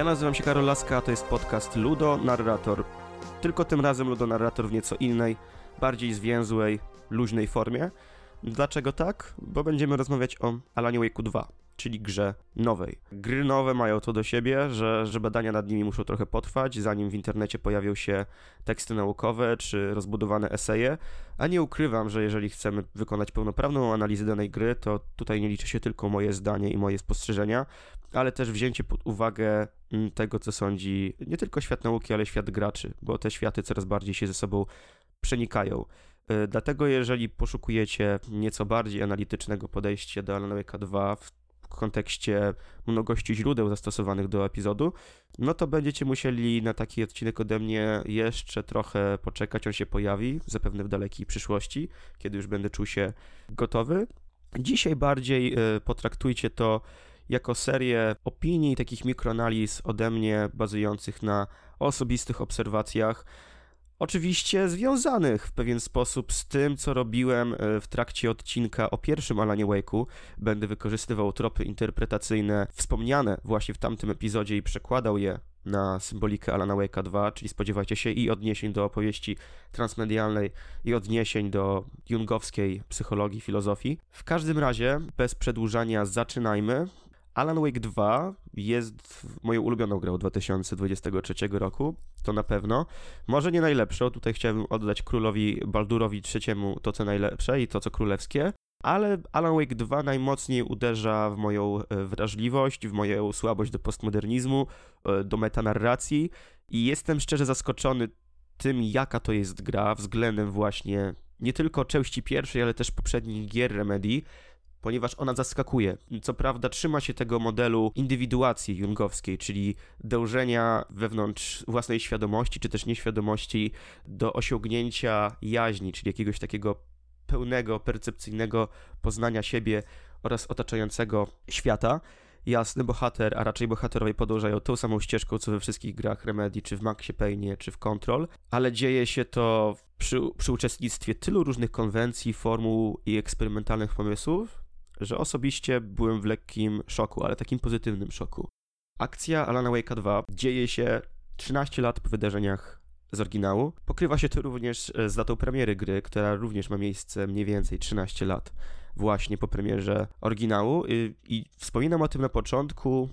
Ja nazywam się Karol Laska, a to jest podcast Ludo Narrator. Tylko tym razem Ludo Narrator w nieco innej, bardziej zwięzłej, luźnej formie. Dlaczego tak? Bo będziemy rozmawiać o Alanie Wake'u 2, czyli grze nowej. Gry nowe mają to do siebie, że, że badania nad nimi muszą trochę potrwać, zanim w internecie pojawią się teksty naukowe czy rozbudowane eseje, a nie ukrywam, że jeżeli chcemy wykonać pełnoprawną analizę danej gry, to tutaj nie liczy się tylko moje zdanie i moje spostrzeżenia, ale też wzięcie pod uwagę tego, co sądzi nie tylko świat nauki, ale świat graczy, bo te światy coraz bardziej się ze sobą przenikają. Y, dlatego jeżeli poszukujecie nieco bardziej analitycznego podejścia do Alan Wake'a 2 w kontekście mnogości źródeł zastosowanych do epizodu, no to będziecie musieli na taki odcinek ode mnie jeszcze trochę poczekać, on się pojawi, zapewne w dalekiej przyszłości, kiedy już będę czuł się gotowy. Dzisiaj bardziej y, potraktujcie to jako serię opinii, takich mikroanaliz ode mnie, bazujących na osobistych obserwacjach, oczywiście związanych w pewien sposób z tym, co robiłem e, w trakcie odcinka o pierwszym Alanie Wake'u. Będę wykorzystywał tropy interpretacyjne wspomniane właśnie w tamtym epizodzie i przekładał je na symbolikę Alana Wake'a 2, czyli spodziewajcie się i odniesień do opowieści transmedialnej, i odniesień do jungowskiej psychologii, filozofii. W każdym razie, bez przedłużania, zaczynajmy. Alan Wake 2 jest moją ulubioną grą 2023 roku, to na pewno. Może nie najlepszą, tutaj chciałbym oddać królowi Baldurowi III to co najlepsze i to co królewskie, ale Alan Wake 2 najmocniej uderza w moją e, wrażliwość, w moją słabość do postmodernizmu, e, do metanarracji i jestem szczerze zaskoczony tym, jaka to jest gra względem właśnie nie tylko części pierwszej, ale też poprzednich gier Remedy, ponieważ ona zaskakuje. Co prawda trzyma się tego modelu indywiduacji jungowskiej, czyli dążenia wewnątrz własnej świadomości, czy też nieświadomości do osiągnięcia jaźni, czyli jakiegoś takiego pełnego, percepcyjnego poznania siebie oraz otaczającego świata. Jasny bohater, a raczej bohaterowie podążają tą samą ścieżką, co we wszystkich grach Remedy, czy w Maxie Payne, czy w Control, ale dzieje się to przy, przy uczestnictwie tylu różnych konwencji, formuł i eksperymentalnych pomysłów, że osobiście byłem w lekkim szoku, ale takim pozytywnym szoku. Akcja Alana Wake'a 2 dzieje się 13 lat po wydarzeniach z oryginału. Pokrywa się to również e, z datą premiery gry, która również ma miejsce mniej więcej 13 lat właśnie po premierze oryginału i, i wspominam o tym na początku,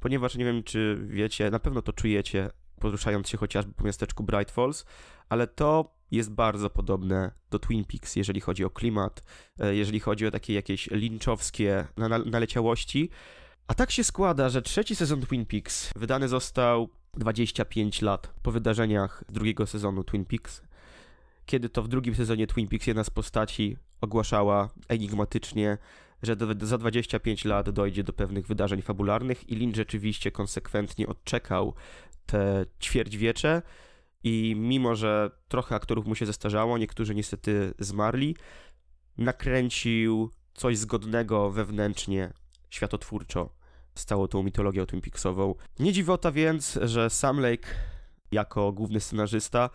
ponieważ nie wiem czy wiecie, na pewno to czujecie poruszając się chociażby po miasteczku Bright Falls, ale to jest bardzo podobne do Twin Peaks, jeżeli chodzi o klimat, e, jeżeli chodzi o takie jakieś linczowskie naleciałości. A tak się składa, że trzeci sezon Twin Peaks wydany został 25 lat po wydarzeniach drugiego sezonu Twin Peaks, kiedy to w drugim sezonie Twin Peaks jedna z postaci ogłaszała enigmatycznie, że do, za 25 lat dojdzie do pewnych wydarzeń fabularnych i Lynch rzeczywiście konsekwentnie odczekał te ćwierćwiecze i mimo, że trochę aktorów mu się zestarzało, niektórzy niestety zmarli, nakręcił coś zgodnego wewnętrznie, światotwórczo z całą tą mitologią Twin Peaksową. Nie dziwota więc, że Sam Lake jako główny scenarzysta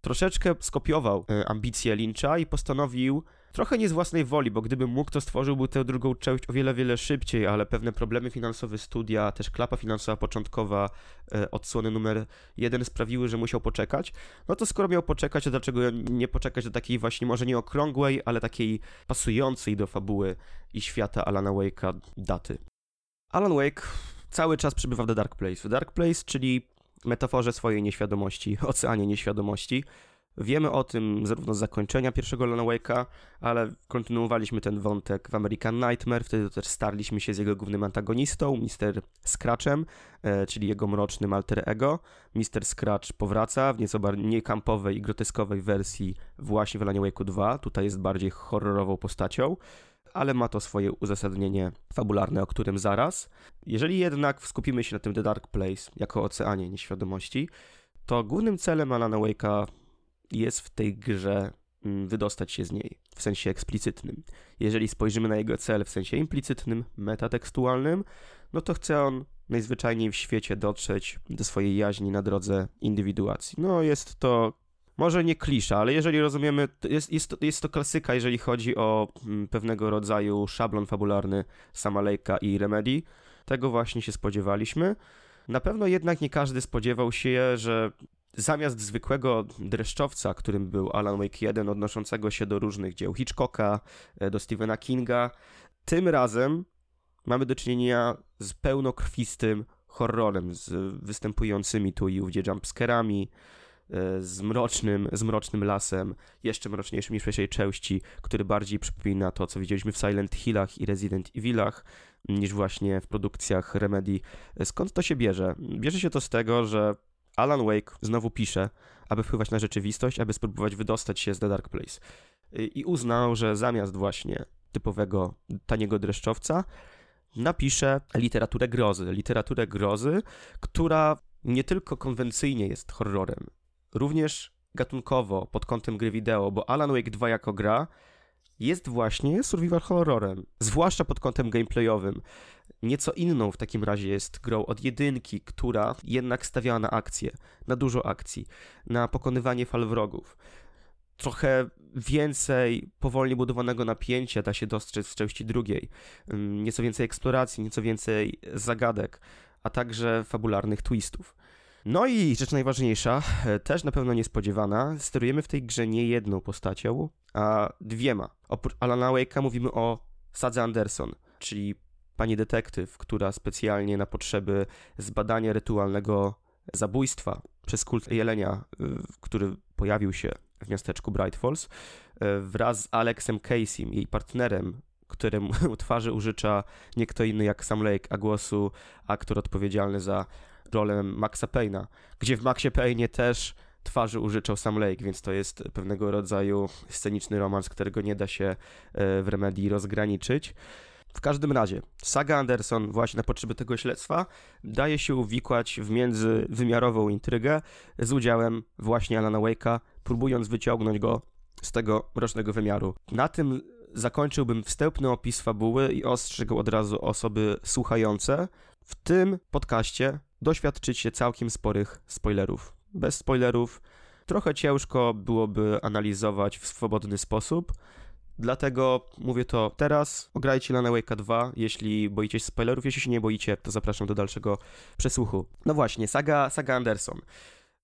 troszeczkę skopiował e, ambicje Lyncha i postanowił Trochę nie z własnej woli, bo gdyby mógł, to stworzyłby tę drugą część o wiele, wiele szybciej, ale pewne problemy finansowe studia, też klapa finansowa początkowa e, odsłony numer jeden sprawiły, że musiał poczekać. No to skoro miał poczekać, to dlaczego nie poczekać do takiej właśnie może nie okrągłej, ale takiej pasującej do fabuły i świata Alana Wake'a daty. Alan Wake cały czas przebywa w The Dark Place. W Dark Place, czyli metaforze swojej nieświadomości, oceanie nieświadomości, Wiemy o tym zarówno z zakończenia pierwszego Lona Wake'a, ale kontynuowaliśmy ten wątek w American Nightmare, wtedy też starliśmy się z jego głównym antagonistą, Mr. Scratchem, e, czyli jego mrocznym alter ego. Mr. Scratch powraca w nieco bardziej kampowej i groteskowej wersji właśnie w Lona Wake'u 2, tutaj jest bardziej horrorową postacią, ale ma to swoje uzasadnienie fabularne, o którym zaraz. Jeżeli jednak skupimy się na tym The Dark Place jako oceanie nieświadomości, to głównym celem Alana Wake'a jest w tej grze mm, wydostać się z niej w sensie eksplicytnym. Jeżeli spojrzymy na jego cel w sensie implicytnym, metatekstualnym, no to chce on najzwyczajniej w świecie dotrzeć do swojej jaźni na drodze indywiduacji. No jest to może nie klisza, ale jeżeli rozumiemy, jest, jest, to, jest to klasyka, jeżeli chodzi o mm, pewnego rodzaju szablon fabularny Samalejka i Remedy. Tego właśnie się spodziewaliśmy. Na pewno jednak nie każdy spodziewał się, że zamiast zwykłego dreszczowca, którym był Alan Wake 1, odnoszącego się do różnych dzieł Hitchcocka, e, do Stephena Kinga, tym razem mamy do czynienia z pełnokrwistym horrorem, z występującymi tu i ówdzie jumpscarami, e, z mrocznym, z mrocznym lasem, jeszcze mroczniejszym niż w pierwszej części, który bardziej przypomina to, co widzieliśmy w Silent Hillach i Resident Evilach, niż właśnie w produkcjach Remedy. Skąd to się bierze? Bierze się to z tego, że Alan Wake znowu pisze, aby wpływać na rzeczywistość, aby spróbować wydostać się z The Dark Place. I uznał, że zamiast właśnie typowego taniego dreszczowca, napisze literaturę grozy. Literaturę grozy, która nie tylko konwencyjnie jest horrorem, również gatunkowo pod kątem gry wideo, bo Alan Wake 2 jako gra jest właśnie survival horrorem, zwłaszcza pod kątem gameplayowym. Nieco inną w takim razie jest grą od jedynki, która jednak stawiała na akcję, na dużo akcji, na pokonywanie fal wrogów. Trochę więcej powolnie budowanego napięcia da się dostrzec w części drugiej. Nieco więcej eksploracji, nieco więcej zagadek, a także fabularnych twistów. No i rzecz najważniejsza, e, też na pewno niespodziewana, sterujemy w tej grze nie jedną postacią, a dwiema. Oprócz Alana Wake'a mówimy o Sadze Anderson, czyli pani detektyw, która specjalnie na potrzeby zbadania rytualnego zabójstwa przez kult jelenia, y, który pojawił się w miasteczku Bright Falls, y, wraz z Alexem Casey'm, jej partnerem, któremu twarzy użycza nie kto inny jak Sam Lake, a głosu aktor odpowiedzialny za rolę Maxa Payne'a, gdzie w Maxie Payne'ie też twarzy użyczał Sam Lake, więc to jest pewnego rodzaju sceniczny romans, którego nie da się y, w Remedii rozgraniczyć. W każdym razie, saga Anderson właśnie na potrzeby tego śledztwa daje się uwikłać w międzywymiarową intrygę z udziałem właśnie Alana Wake'a, próbując wyciągnąć go z tego mrocznego wymiaru. Na tym zakończyłbym wstępny opis fabuły i ostrzegł od razu osoby słuchające. W tym podcaście doświadczycie całkiem sporych spoilerów. Bez spoilerów trochę ciężko byłoby analizować w swobodny sposób, Dlatego mówię to teraz. Ograjcie Lana Wake'a 2, jeśli boicie się spoilerów. Jeśli się nie boicie, to zapraszam do dalszego przesłuchu. No właśnie, saga, saga Anderson.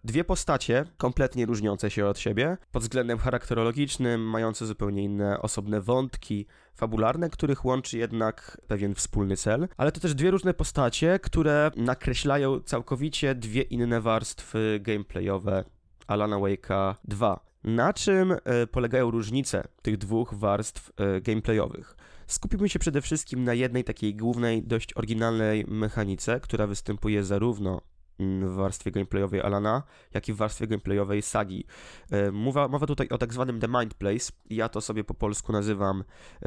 Dwie postacie kompletnie różniące się od siebie pod względem charakterologicznym, mające zupełnie inne osobne wątki fabularne, których łączy jednak pewien wspólny cel, ale to też dwie różne postacie, które nakreślają całkowicie dwie inne warstwy gameplayowe Alana Wake'a 2. Na czym e, polegają różnice tych dwóch warstw e, gameplayowych? Skupimy się przede wszystkim na jednej takiej głównej, dość oryginalnej mechanice, która występuje zarówno mm, w warstwie gameplayowej Alana, jak i w warstwie gameplayowej Sagi. E, mowa, mowa tutaj o tak zwanym The Mind Place. Ja to sobie po polsku nazywam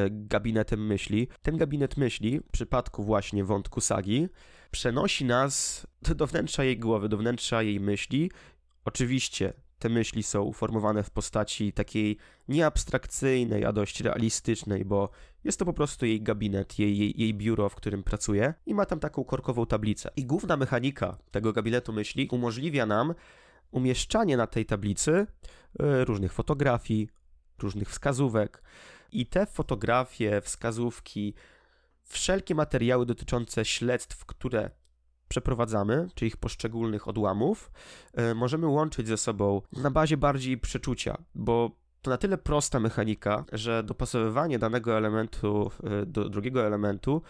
gabinetem myśli. Ten gabinet myśli, w przypadku właśnie wątku Sagi, przenosi nas do wnętrza jej głowy, do wnętrza jej myśli. Oczywiście te myśli są uformowane w postaci takiej nieabstrakcyjnej, a dość realistycznej, bo jest to po prostu jej gabinet, jej, jej, jej biuro, w którym pracuje i ma tam taką korkową tablicę. I główna mechanika tego gabinetu myśli umożliwia nam umieszczanie na tej tablicy e, różnych fotografii, różnych wskazówek. I te fotografie, wskazówki, wszelkie materiały dotyczące śledztw, które przeprowadzamy, czy ich poszczególnych odłamów, e, możemy łączyć ze sobą na bazie bardziej przeczucia, bo to na tyle prosta mechanika, że dopasowywanie danego elementu e, do drugiego elementu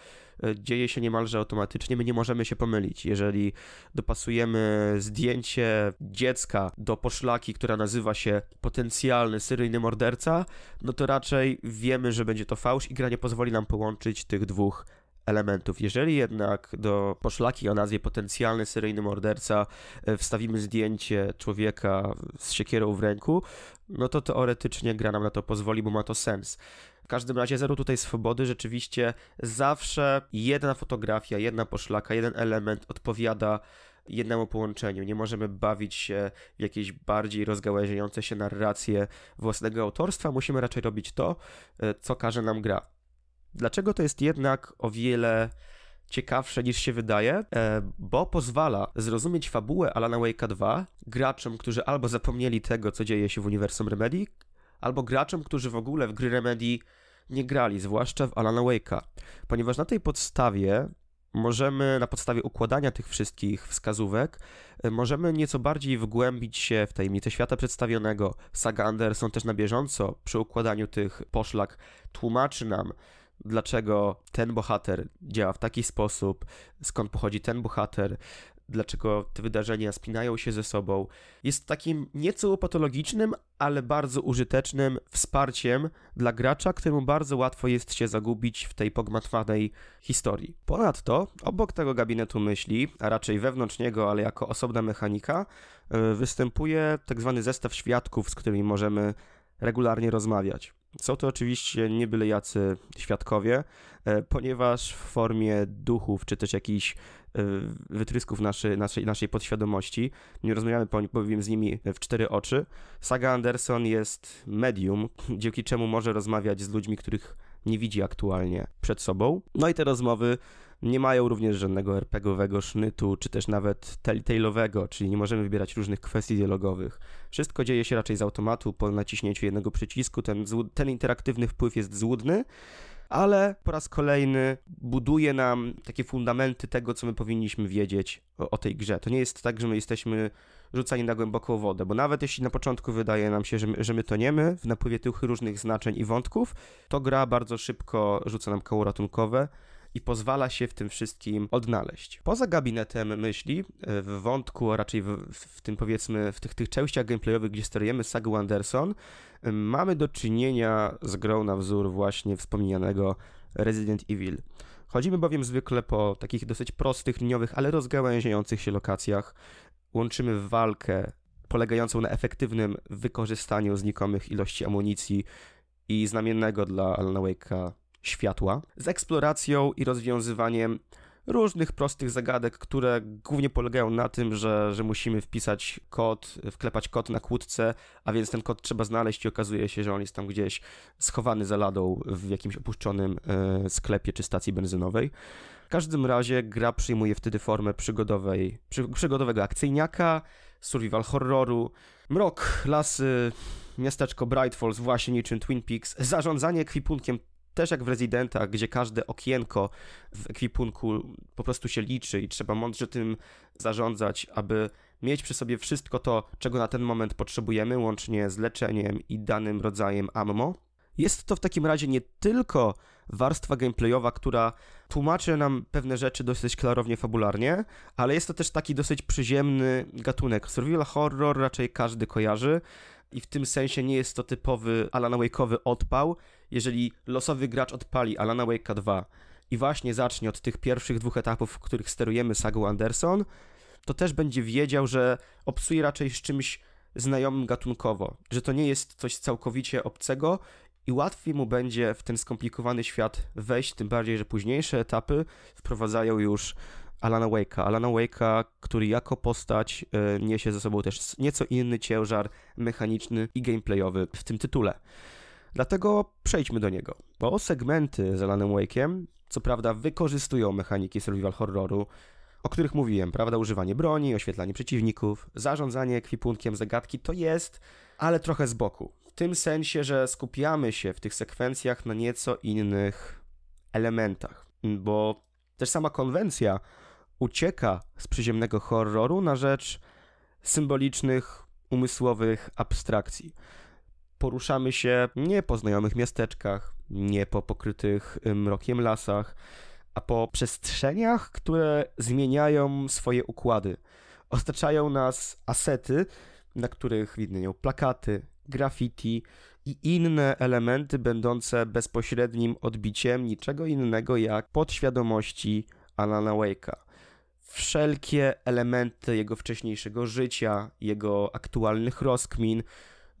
e, dzieje się niemalże automatycznie. My nie możemy się pomylić. Jeżeli dopasujemy zdjęcie dziecka do poszlaki, która nazywa się potencjalny seryjny morderca, no to raczej wiemy, że będzie to fałsz i gra nie pozwoli nam połączyć tych dwóch elementów. Jeżeli jednak do poszlaki o nazwie potencjalny seryjny morderca e, wstawimy zdjęcie człowieka z siekierą w ręku, no to teoretycznie gra nam na to pozwoli, bo ma to sens. W każdym razie zero tutaj swobody, rzeczywiście zawsze jedna fotografia, jedna poszlaka, jeden element odpowiada jednemu połączeniu. Nie możemy bawić się w jakieś bardziej rozgałęziające się narracje własnego autorstwa, musimy raczej robić to, e, co każe nam gra. Dlaczego to jest jednak o wiele ciekawsze niż się wydaje, e, bo pozwala zrozumieć fabułę Alana Wake'a 2 graczom, którzy albo zapomnieli tego, co dzieje się w uniwersum Remedy, albo graczom, którzy w ogóle w gry Remedy nie grali, zwłaszcza w Alana Wake'a. Ponieważ na tej podstawie możemy na podstawie układania tych wszystkich wskazówek, y, możemy nieco bardziej wgłębić się w tajemnicę świata przedstawionego. Saga Anderson też na bieżąco przy układaniu tych poszlak tłumaczy nam, dlaczego ten bohater działa w taki sposób, skąd pochodzi ten bohater, dlaczego te wydarzenia spinają się ze sobą. Jest takim nieco patologicznym, ale bardzo użytecznym wsparciem dla gracza, któremu bardzo łatwo jest się zagubić w tej pogmatwanej historii. Ponadto, obok tego gabinetu myśli, a raczej wewnątrz niego, ale jako osobna mechanika, e, występuje tak zwany zestaw świadków, z którymi możemy regularnie rozmawiać. Są to oczywiście nie byle jacy świadkowie, e, ponieważ w formie duchów czy też jakichś e, wytrysków naszej, naszej, naszej podświadomości, nie rozmawiamy bowiem z nimi w cztery oczy. Saga Anderson jest medium, dzięki czemu może rozmawiać z ludźmi, których nie widzi aktualnie przed sobą. No i te rozmowy nie mają również żadnego RPGowego sznytu, czy też nawet telltale'owego, czyli nie możemy wybierać różnych kwestii dialogowych. Wszystko dzieje się raczej z automatu po naciśnięciu jednego przycisku. Ten, ten interaktywny wpływ jest złudny, ale po raz kolejny buduje nam takie fundamenty tego, co my powinniśmy wiedzieć o, o, tej grze. To nie jest tak, że my jesteśmy rzucani na głęboką wodę, bo nawet jeśli na początku wydaje nam się, że my, że my toniemy w napływie tych różnych znaczeń i wątków, to gra bardzo szybko rzuca nam koło ratunkowe i pozwala się w tym wszystkim odnaleźć. Poza gabinetem myśli, e, w wątku, a raczej w, w tym powiedzmy, w tych, tych częściach gameplayowych, gdzie sterujemy sagą Anderson, e, mamy do czynienia z grą na wzór właśnie wspomnianego Resident Evil. Chodzimy bowiem zwykle po takich dosyć prostych, liniowych, ale rozgałęziających się lokacjach. Łączymy walkę polegającą na efektywnym wykorzystaniu znikomych ilości amunicji i znamiennego dla Alana Wake'a światła, z eksploracją i rozwiązywaniem różnych prostych zagadek, które głównie polegają na tym, że, że musimy wpisać kod, wklepać kod na kłódce, a więc ten kod trzeba znaleźć i okazuje się, że on jest tam gdzieś schowany za ladą w jakimś opuszczonym e, sklepie czy stacji benzynowej. W każdym razie gra przyjmuje wtedy formę przygodowej, przy, przygodowego akcyjniaka, survival horroru, mrok, lasy, miasteczko Bright Falls, właśnie niczym Twin Peaks, zarządzanie ekwipunkiem też jak w Residentach, gdzie każde okienko w ekwipunku po prostu się liczy i trzeba mądrze tym zarządzać, aby mieć przy sobie wszystko to, czego na ten moment potrzebujemy, łącznie z leczeniem i danym rodzajem ammo. Jest to w takim razie nie tylko warstwa gameplayowa, która tłumaczy nam pewne rzeczy dosyć klarownie fabularnie, ale jest to też taki dosyć przyziemny gatunek. Survival horror raczej każdy kojarzy i w tym sensie nie jest to typowy Alan Wake'owy odpał, jeżeli losowy gracz odpali Alana Wake'a 2 i właśnie zacznie od tych pierwszych dwóch etapów, w których sterujemy sagą Anderson, to też będzie wiedział, że obsuje raczej z czymś znajomym gatunkowo, że to nie jest coś całkowicie obcego i łatwiej mu będzie w ten skomplikowany świat wejść, tym bardziej, że późniejsze etapy wprowadzają już Alana Wake'a. Alana Wake'a, który jako postać y, niesie ze sobą też nieco inny ciężar mechaniczny i gameplayowy w tym tytule. Dlatego przejdźmy do niego, bo segmenty z Alanem Wake'iem, co prawda wykorzystują mechaniki survival horroru, o których mówiłem, prawda, używanie broni, oświetlanie przeciwników, zarządzanie ekwipunkiem, zagadki, to jest, ale trochę z boku. Tym sensie, że skupiamy się w tych sekwencjach na nieco innych elementach, bo też sama konwencja ucieka z przyziemnego horroru na rzecz symbolicznych, umysłowych abstrakcji poruszamy się nie po znajomych miasteczkach, nie po pokrytych mrokiem lasach, a po przestrzeniach, które zmieniają swoje układy. Otaczają nas asety, na których widnieją plakaty, graffiti i inne elementy będące bezpośrednim odbiciem niczego innego jak podświadomości Alana Wake'a. Wszelkie elementy jego wcześniejszego życia, jego aktualnych rozkmin,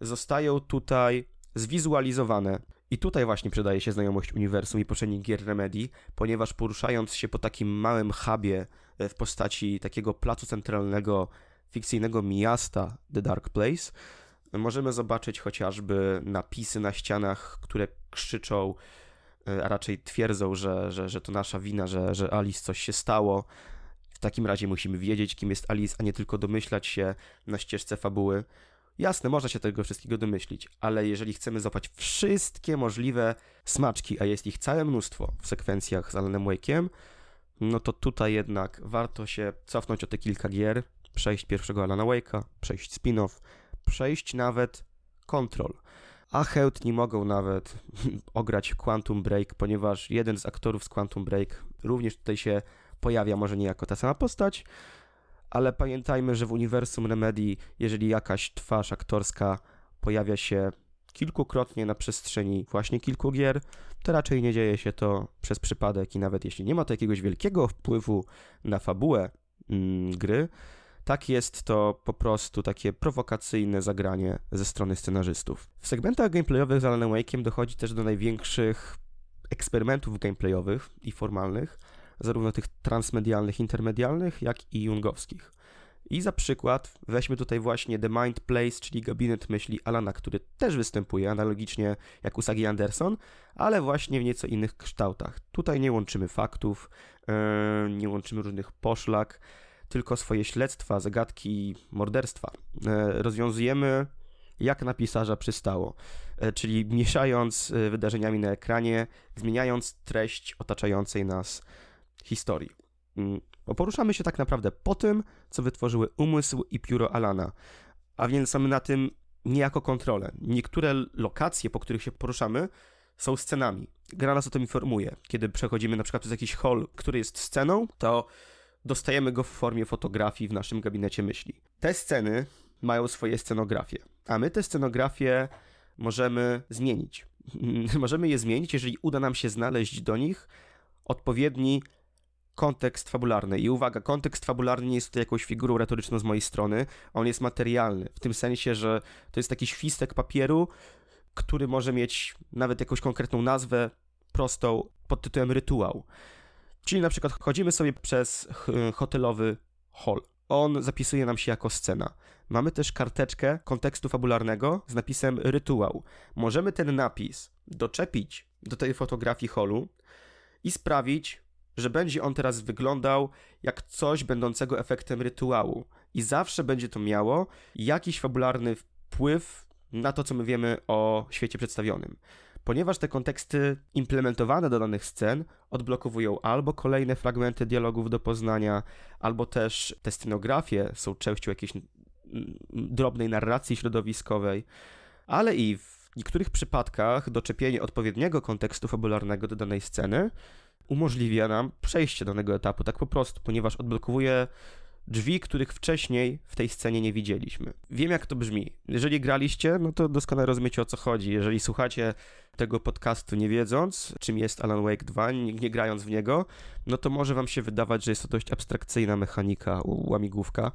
zostają tutaj zwizualizowane. I tutaj właśnie przydaje się znajomość uniwersum i poprzednich gier Remedy, ponieważ poruszając się po takim małym hubie e, w postaci takiego placu centralnego, fikcyjnego miasta The Dark Place, możemy zobaczyć chociażby napisy na ścianach, które krzyczą, e, a raczej twierdzą, że, że, że to nasza wina, że, że Alice coś się stało. W takim razie musimy wiedzieć, kim jest Alice, a nie tylko domyślać się na ścieżce fabuły. Jasne, można się tego wszystkiego domyślić, ale jeżeli chcemy złapać wszystkie możliwe smaczki, a jest ich całe mnóstwo w sekwencjach z Alanem Wake'iem, no to tutaj jednak warto się cofnąć o te kilka gier, przejść pierwszego Alana Wake'a, przejść spin-off, przejść nawet Control. A chętni mogą nawet ograć Quantum Break, ponieważ jeden z aktorów z Quantum Break również tutaj się pojawia, może nie jako ta sama postać, ale pamiętajmy, że w uniwersum Remedy, jeżeli jakaś twarz aktorska pojawia się kilkukrotnie na przestrzeni właśnie kilku gier, to raczej nie dzieje się to przez przypadek i nawet jeśli nie ma to jakiegoś wielkiego wpływu na fabułę mm, gry, tak jest to po prostu takie prowokacyjne zagranie ze strony scenarzystów. W segmentach gameplayowych z Alan Wake'iem dochodzi też do największych eksperymentów gameplayowych i formalnych, zarówno tych transmedialnych, intermedialnych, jak i jungowskich. I za przykład weźmy tutaj właśnie The Mind Place, czyli gabinet myśli Alana, który też występuje analogicznie jak Usagi Anderson, ale właśnie w nieco innych kształtach. Tutaj nie łączymy faktów, yy, nie łączymy różnych poszlak, tylko swoje śledztwa, zagadki, morderstwa. Yy, rozwiązujemy jak na pisarza przystało, yy, czyli mieszając wydarzeniami na ekranie, zmieniając treść otaczającej nas historii. Mm, poruszamy się tak naprawdę po tym, co wytworzyły umysł i pióro Alana, a więc mamy na tym niejako kontrolę. Niektóre lokacje, po których się poruszamy, są scenami. Gra nas o tym informuje. Kiedy przechodzimy na przykład przez jakiś hall, który jest sceną, to dostajemy go w formie fotografii w naszym gabinecie myśli. Te sceny mają swoje scenografie, a my te scenografie możemy zmienić. możemy je zmienić, jeżeli uda nam się znaleźć do nich odpowiedni kontekst fabularny. I uwaga, kontekst fabularny nie jest tutaj jakąś figurą retoryczną z mojej strony, on jest materialny, w tym sensie, że to jest taki świstek papieru, który może mieć nawet jakąś konkretną nazwę, prostą, pod tytułem rytuał. Czyli na przykład chodzimy sobie przez hotelowy hall. On zapisuje nam się jako scena. Mamy też karteczkę kontekstu fabularnego z napisem rytuał. Możemy ten napis doczepić do tej fotografii hallu i sprawić, że będzie on teraz wyglądał jak coś będącego efektem rytuału i zawsze będzie to miało jakiś fabularny wpływ na to, co my wiemy o świecie przedstawionym. Ponieważ te konteksty implementowane do danych scen odblokowują albo kolejne fragmenty dialogów do poznania, albo też te scenografie są częścią jakiejś drobnej narracji środowiskowej, ale i w niektórych przypadkach doczepienie odpowiedniego kontekstu fabularnego do danej sceny umożliwia nam przejście danego etapu, tak po prostu, ponieważ odblokowuje drzwi, których wcześniej w tej scenie nie widzieliśmy. Wiem, jak to brzmi. Jeżeli graliście, no to doskonale rozumiecie o co chodzi. Jeżeli słuchacie tego podcastu nie wiedząc, czym jest Alan Wake 2, nie, nie grając w niego, no to może wam się wydawać, że jest to dość abstrakcyjna mechanika, łamigłówka.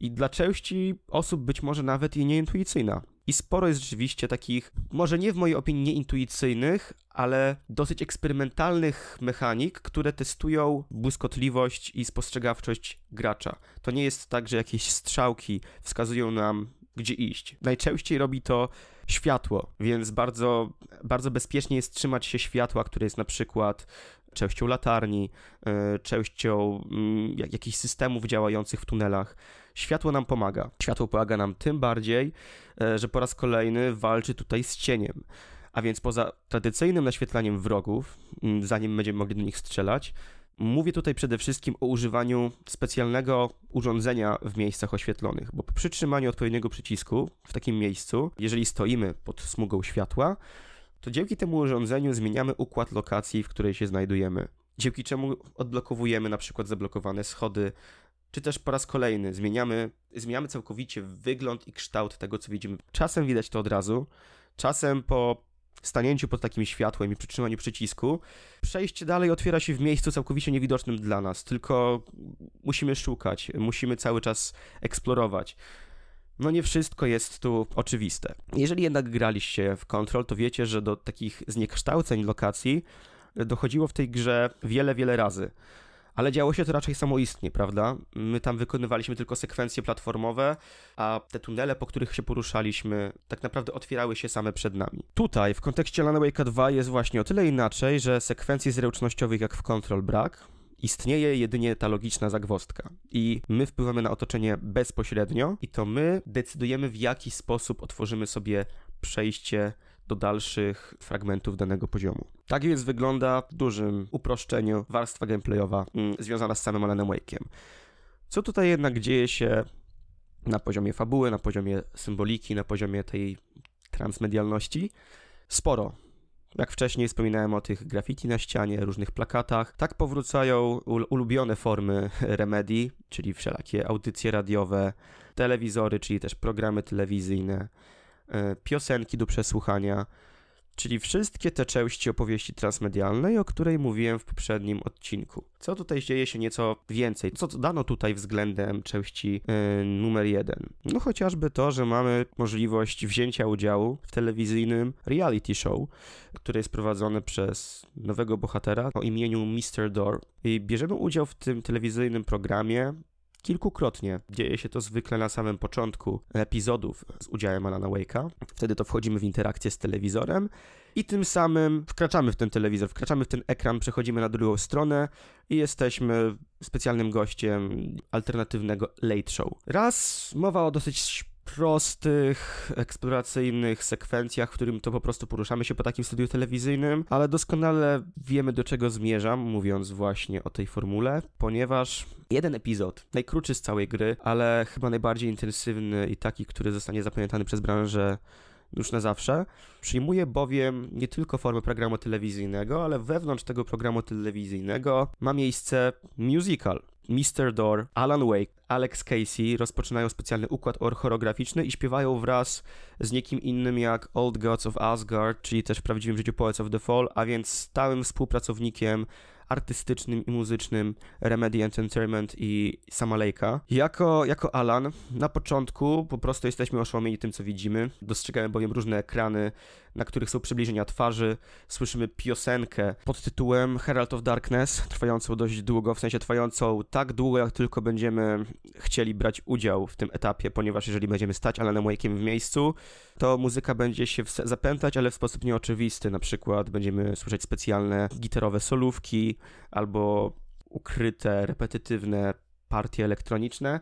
I dla części osób być może nawet i nieintuicyjna. I sporo jest rzeczywiście takich, może nie w mojej opinii nieintuicyjnych, ale dosyć eksperymentalnych mechanik, które testują błyskotliwość i spostrzegawczość gracza. To nie jest tak, że jakieś strzałki wskazują nam, gdzie iść. Najczęściej robi to światło, więc bardzo, bardzo bezpiecznie jest trzymać się światła, które jest na przykład częścią latarni, e, częścią mm, jakichś systemów działających w tunelach. Światło nam pomaga. Światło pomaga nam tym bardziej, e, że po raz kolejny walczy tutaj z cieniem. A więc poza tradycyjnym naświetlaniem wrogów, mm, zanim będziemy mogli do nich strzelać, mówię tutaj przede wszystkim o używaniu specjalnego urządzenia w miejscach oświetlonych, bo po przytrzymaniu odpowiedniego przycisku w takim miejscu, jeżeli stoimy pod smugą światła, to dzięki temu urządzeniu zmieniamy układ lokacji, w której się znajdujemy. Dzięki czemu odblokowujemy na przykład zablokowane schody, czy też po raz kolejny zmieniamy, zmieniamy całkowicie wygląd i kształt tego, co widzimy. Czasem widać to od razu, czasem po stanięciu pod takim światłem i przytrzymaniu przycisku, przejście dalej otwiera się w miejscu całkowicie niewidocznym dla nas, tylko musimy szukać, musimy cały czas eksplorować. No nie wszystko jest tu oczywiste. Jeżeli jednak graliście w Control, to wiecie, że do takich zniekształceń lokacji dochodziło w tej grze wiele, wiele razy ale działo się to raczej samoistnie, prawda? My tam wykonywaliśmy tylko sekwencje platformowe, a te tunele, po których się poruszaliśmy, tak naprawdę otwierały się same przed nami. Tutaj, w kontekście Alan Wake 2 jest właśnie o tyle inaczej, że sekwencji zręcznościowych jak w Control brak, istnieje jedynie ta logiczna zagwostka. I my wpływamy na otoczenie bezpośrednio, i to my decydujemy, w jaki sposób otworzymy sobie przejście do dalszych fragmentów danego poziomu. Tak więc wygląda w dużym uproszczeniu warstwa gameplayowa mm, związana z samym Alanem Wake'iem. Co tutaj jednak dzieje się na poziomie fabuły, na poziomie symboliki, na poziomie tej transmedialności? Sporo. Jak wcześniej wspominałem o tych graffiti na ścianie, różnych plakatach, tak powracają ulubione formy remedii, czyli wszelakie audycje radiowe, telewizory, czyli też programy telewizyjne, piosenki do przesłuchania, czyli wszystkie te części opowieści transmedialnej, o której mówiłem w poprzednim odcinku. Co tutaj dzieje się nieco więcej? Co dano tutaj względem części yy, numer jeden? No chociażby to, że mamy możliwość wzięcia udziału w telewizyjnym reality show, które jest prowadzone przez nowego bohatera o imieniu Mr. Door. I bierzemy udział w tym telewizyjnym programie kilkukrotnie. Dzieje się to zwykle na samym początku epizodów z udziałem Alana Wake'a. Wtedy to wchodzimy w interakcję z telewizorem i tym samym wkraczamy w ten telewizor, wkraczamy w ten ekran, przechodzimy na drugą stronę i jesteśmy specjalnym gościem alternatywnego late show. Raz mowa o dosyć prostych, eksploracyjnych sekwencjach, w którym to po prostu poruszamy się po takim studiu telewizyjnym, ale doskonale wiemy do czego zmierzam, mówiąc właśnie o tej formule, ponieważ jeden epizod, najkrótszy z całej gry, ale chyba najbardziej intensywny i taki, który zostanie zapamiętany przez branżę już na zawsze. Przyjmuje bowiem nie tylko formę programu telewizyjnego, ale wewnątrz tego programu telewizyjnego ma miejsce musical. Mr. Door, Alan Wake, Alex Casey rozpoczynają specjalny układ choreograficzny i śpiewają wraz z nikim innym jak Old Gods of Asgard, czyli też w prawdziwym życiu Poets of the Fall, a więc stałym współpracownikiem artystycznym i muzycznym Remedy Entertainment i Samalejka. Jako, jako Alan, na początku po prostu jesteśmy oszołomieni tym, co widzimy. Dostrzegamy bowiem różne ekrany, na których są przybliżenia twarzy. Słyszymy piosenkę pod tytułem Herald of Darkness, trwającą dość długo, w sensie trwającą tak długo, jak tylko będziemy chcieli brać udział w tym etapie, ponieważ jeżeli będziemy stać Alanem Wake'iem w miejscu, to muzyka będzie się zapętać, ale w sposób nieoczywisty. Na przykład będziemy słyszeć specjalne gitarowe solówki albo ukryte, repetytywne partie elektroniczne.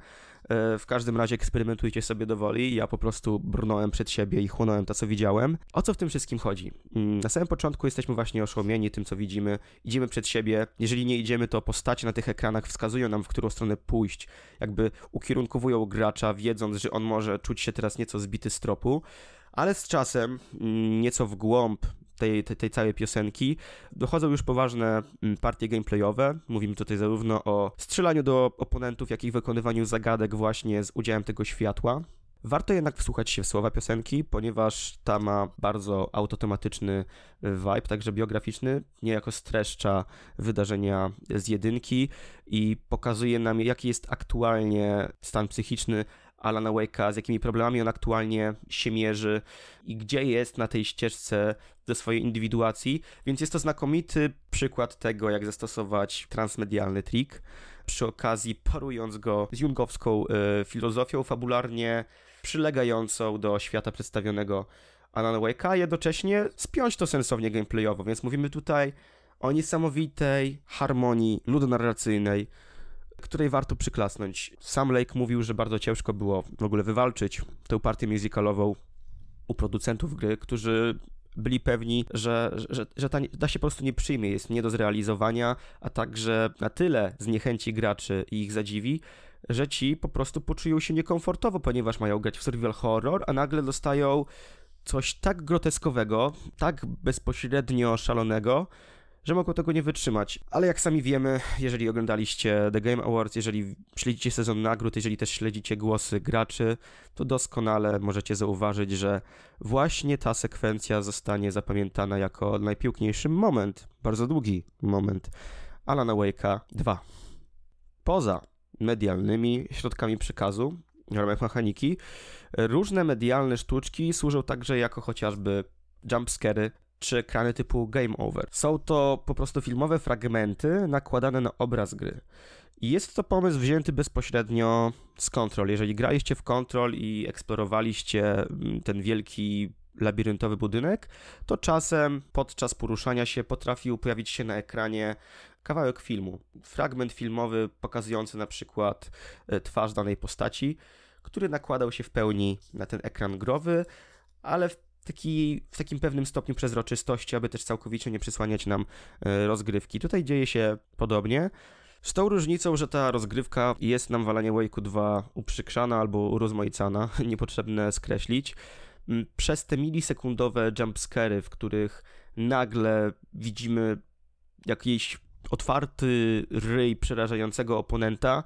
E, w każdym razie eksperymentujcie sobie do woli. Ja po prostu brnąłem przed siebie i chłonąłem to, co widziałem. O co w tym wszystkim chodzi? Mm, na samym początku jesteśmy właśnie oszołomieni tym, co widzimy. Idziemy przed siebie. Jeżeli nie idziemy, to postacie na tych ekranach wskazują nam, w którą stronę pójść. Jakby ukierunkowują gracza, wiedząc, że on może czuć się teraz nieco zbity z tropu. Ale z czasem, mm, nieco w głąb tej, tej, tej całej piosenki. Dochodzą już poważne mm, partie gameplayowe. Mówimy tutaj zarówno o strzelaniu do oponentów, jak i wykonywaniu zagadek właśnie z udziałem tego światła. Warto jednak wsłuchać się w słowa piosenki, ponieważ ta ma bardzo autotematyczny y, vibe, także biograficzny, niejako streszcza wydarzenia z jedynki i pokazuje nam, jaki jest aktualnie stan psychiczny Alana Wake'a, z jakimi problemami on aktualnie się mierzy i gdzie jest na tej ścieżce ze swojej indywiduacji, więc jest to znakomity przykład tego, jak zastosować transmedialny trik, przy okazji parując go z jungowską y, filozofią fabularnie przylegającą do świata przedstawionego Alana Wake'a, jednocześnie spiąć to sensownie gameplayowo, więc mówimy tutaj o niesamowitej harmonii ludonarracyjnej, której warto przyklasnąć. Sam Lake mówił, że bardzo ciężko było w ogóle wywalczyć tę partię musicalową u producentów gry, którzy byli pewni, że, że, że ta, ta się po prostu nie przyjmie, jest nie do zrealizowania, a także na tyle zniechęci graczy i ich zadziwi, że ci po prostu poczują się niekomfortowo, ponieważ mają grać w survival horror, a nagle dostają coś tak groteskowego, tak bezpośrednio szalonego, że mogą tego nie wytrzymać. Ale jak sami wiemy, jeżeli oglądaliście The Game Awards, jeżeli śledzicie sezon nagród, jeżeli też śledzicie głosy graczy, to doskonale możecie zauważyć, że właśnie ta sekwencja zostanie zapamiętana jako najpiękniejszy moment, bardzo długi moment Alana Wake'a 2. Poza medialnymi środkami przekazu, w ramach mechaniki, różne medialne sztuczki służą także jako chociażby jumpscary, czy ekrany typu Game Over. Są to po prostu filmowe fragmenty nakładane na obraz gry. I jest to pomysł wzięty bezpośrednio z Control. Jeżeli graliście w Control i eksplorowaliście mm, ten wielki labiryntowy budynek, to czasem podczas poruszania się potrafił pojawić się na ekranie kawałek filmu. Fragment filmowy pokazujący na przykład e, twarz danej postaci, który nakładał się w pełni na ten ekran growy, ale w taki, w takim pewnym stopniu przezroczystości, aby też całkowicie nie przysłaniać nam e, rozgrywki. Tutaj dzieje się podobnie. Z tą różnicą, że ta rozgrywka jest nam w Alanie Wake'u 2 uprzykrzana albo urozmaicana, niepotrzebne skreślić, przez te milisekundowe jumpscary, w których nagle widzimy jakiś otwarty ryj przerażającego oponenta,